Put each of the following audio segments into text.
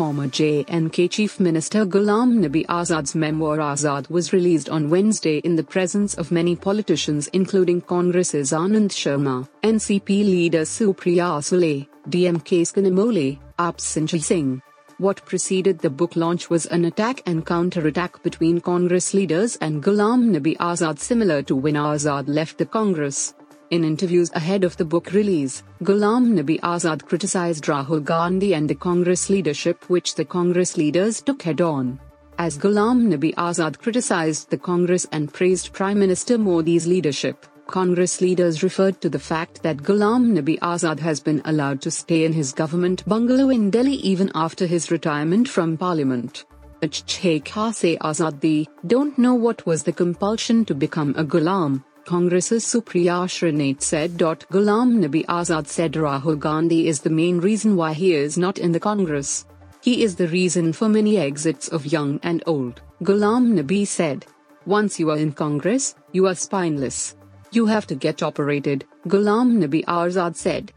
Former J&K Chief Minister Ghulam Nabi Azad's memoir Azad was released on Wednesday in the presence of many politicians including Congress's Anand Sharma, NCP leader Supriya Sule, DMK's Kanimozhi, AAP's Sanjay Singh. What preceded the book launch was an attack and counter-attack between Congress leaders and Ghulam Nabi Azad similar to when Azad left the Congress. In interviews ahead of the book release, Ghulam Nabi Azad criticized Rahul Gandhi and the Congress leadership which the Congress leaders took head on. As Ghulam Nabi Azad criticized the Congress and praised Prime Minister Modi's leadership, Congress leaders referred to the fact that Ghulam Nabi Azad has been allowed to stay in his government bungalow in Delhi even after his retirement from parliament. Sheikh Hase Azad the don't know what was the compulsion to become a Ghulam, Congress's Supriya Shrinate said. Ghulam Nabi Azad said Rahul Gandhi is the main reason why he is not in the Congress. He is the reason for many exits of young and old, Ghulam Nabi said. Once you are in Congress, you are spineless. You have to get operated, Ghulam Nabi Azad said.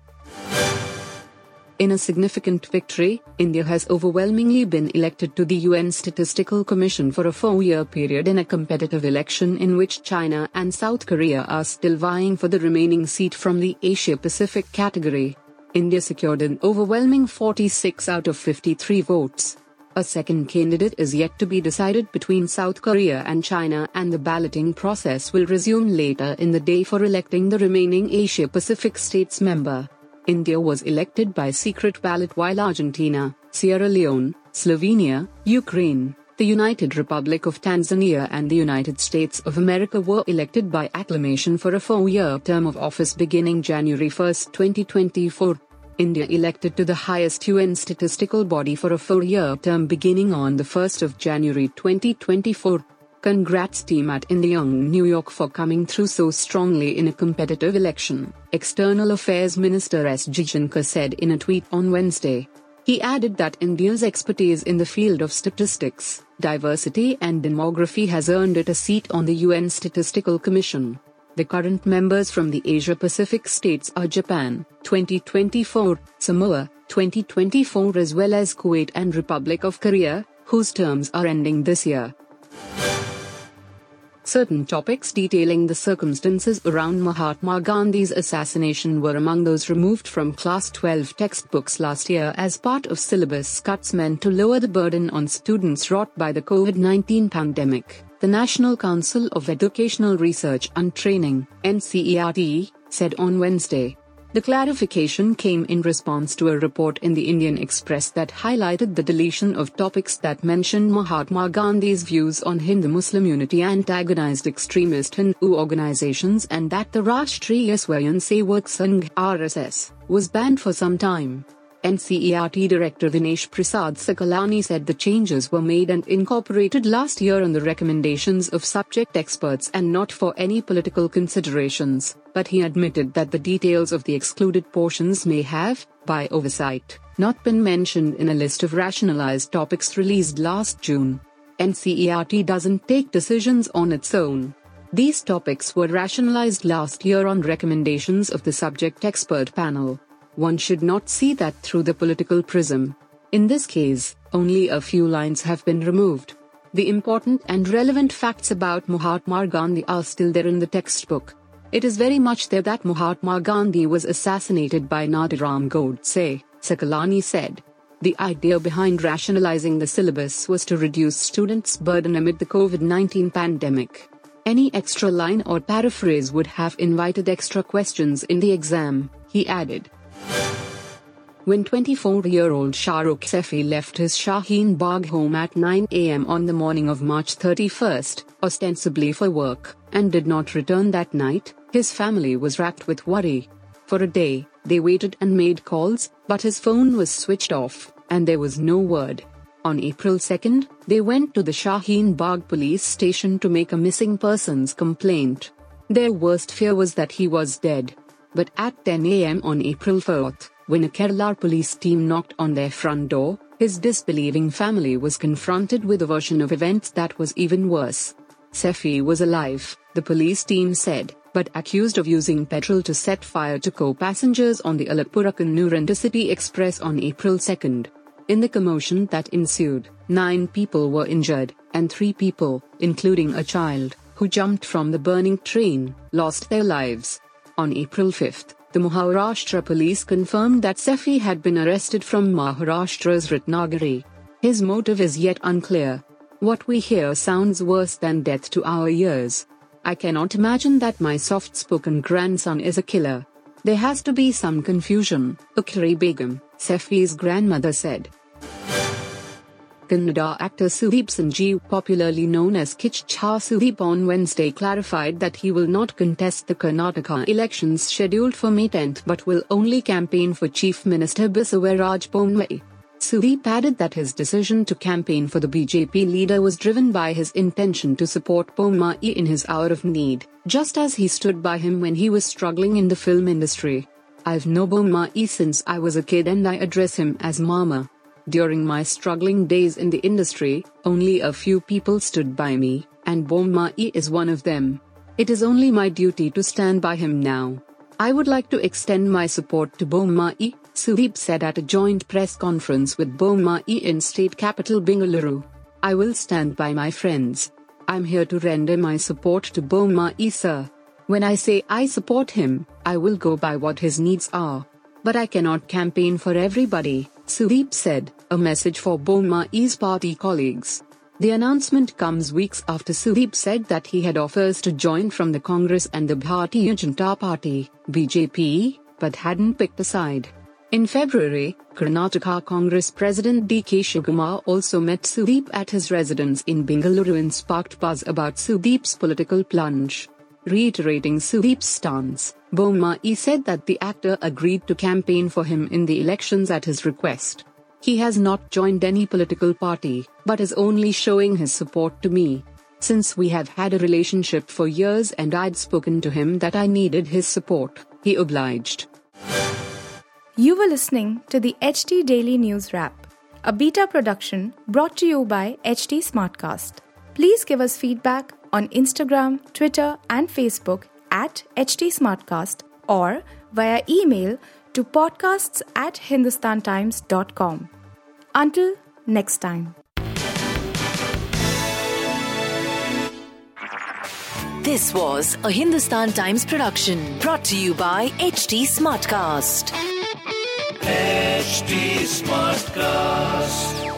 In a significant victory, India has overwhelmingly been elected to the UN Statistical Commission for a four year period in a competitive election in which China and South Korea are still vying for the remaining seat from the Asia Pacific category. India secured an overwhelming 46 out of 53 votes. A second candidate is yet to be decided between South Korea and China, and the balloting process will resume later in the day for electing the remaining Asia Pacific states member. India was elected by secret ballot while Argentina, Sierra Leone, Slovenia, Ukraine, the United Republic of Tanzania and the United States of America were elected by acclamation for a four-year term of office beginning January 1, 2024. India elected to the highest UN statistical body for a four-year term beginning on the 1st of January 2024. Congrats team at India UN New York for coming through so strongly in a competitive election, External Affairs Minister S. Jaishankar said in a tweet on Wednesday. He added that India's expertise in the field of statistics, diversity and demography has earned it a seat on the UN Statistical Commission. The current members from the Asia Pacific states are Japan, 2024, Samoa, 2024 as well as Kuwait and Republic of Korea, whose terms are ending this year. Certain topics detailing the circumstances around Mahatma Gandhi's assassination were among those removed from Class 12 textbooks last year as part of syllabus cuts meant to lower the burden on students wrought by the COVID 19 pandemic. The National Council of Educational Research and Training, NCERT, said on Wednesday. The clarification came in response to a report in the Indian Express that highlighted the deletion of topics that mentioned Mahatma Gandhi's views on Hindu Muslim unity, antagonized extremist Hindu organizations, and that the Rashtriya Swayamsevak Sangh RSS was banned for some time. NCERT Director Dinesh Prasad Saklani said the changes were made and incorporated last year on the recommendations of subject experts and not for any political considerations, but he admitted that the details of the excluded portions may have, by oversight, not been mentioned in a list of rationalized topics released last June. NCERT doesn't take decisions on its own. These topics were rationalized last year on recommendations of the subject expert panel. One should not see that through the political prism. In this case, only a few lines have been removed. The important and relevant facts about Mahatma Gandhi are still there in the textbook. It is very much there that Mahatma Gandhi was assassinated by Nathuram Godse, Saklani said. The idea behind rationalizing the syllabus was to reduce students' burden amid the COVID 19 pandemic. Any extra line or paraphrase would have invited extra questions in the exam, he added. When 24-year-old Shahrukh Saifi left his Shaheen Bagh home at 9 am on the morning of March 31st, ostensibly for work, and did not return that night, his family was racked with worry. For a day, they waited and made calls, but his phone was switched off, and there was no word. On April 2nd, they went to the Shaheen Bagh police station to make a missing persons complaint. Their worst fear was that he was dead. But at 10 am on April 4th, when a Kerala police team knocked on their front door, His disbelieving family was confronted with a version of events that was even worse. Saifi was alive, the police team said, but accused of using petrol to set fire to co-passengers on the Alappuzha-Kannur Intercity Express on April 2. In the commotion that ensued, nine people were injured, and three people, including a child, who jumped from the burning train, lost their lives. On April 5, the Maharashtra police confirmed that Saifi had been arrested from Maharashtra's Ratnagiri. His motive is yet unclear. What we hear sounds worse than death to our ears. I cannot imagine that my soft spoken grandson is a killer. There has to be some confusion, Ukri Begum, Saifi's grandmother said. Kannada actor Sudeep Sanjeev, popularly known as Kichcha Sudeep, on Wednesday clarified that he will not contest the Karnataka elections scheduled for May 10 but will only campaign for Chief Minister Basavaraj Bommai. Sudeep added that his decision to campaign for the BJP leader was driven by his intention to support Bommai in his hour of need, just as he stood by him when he was struggling in the film industry. I've known Bommai since I was a kid and I address him as Mama. During my struggling days in the industry, only a few people stood by me, and Bommai is one of them. It is only my duty to stand by him now. I would like to extend my support to Bommai, Sudeep said at a joint press conference with Bommai in state capital Bengaluru. I will stand by my friends. I'm here to render my support to Bommai sir. When I say I support him, I will go by what his needs are. But I cannot campaign for everybody, Sudeep said, a message for Bommai's party colleagues. The announcement comes weeks after Sudeep said that he had offers to join from the Congress and the Bharatiya Janata Party, BJP, but hadn't picked a side. In February, Karnataka Congress President D.K. Shivakumar also met Sudeep at his residence in Bengaluru and sparked buzz about Sudeep's political plunge. Reiterating Sudeep's stance, Bommai said that the actor agreed to campaign for him in the elections at his request. He has not joined any political party, but is only showing his support to me. Since we have had a relationship for years and I'd spoken to him that I needed his support, he obliged. You were listening to the HT Daily News Wrap, a beta production brought to you by HT Smartcast. Please give us feedback on Instagram, Twitter, and Facebook at HT Smartcast or via email to podcasts at hindustantimes.com. Until next time. This was a Hindustan Times production brought to you by HT Smartcast. HT Smartcast.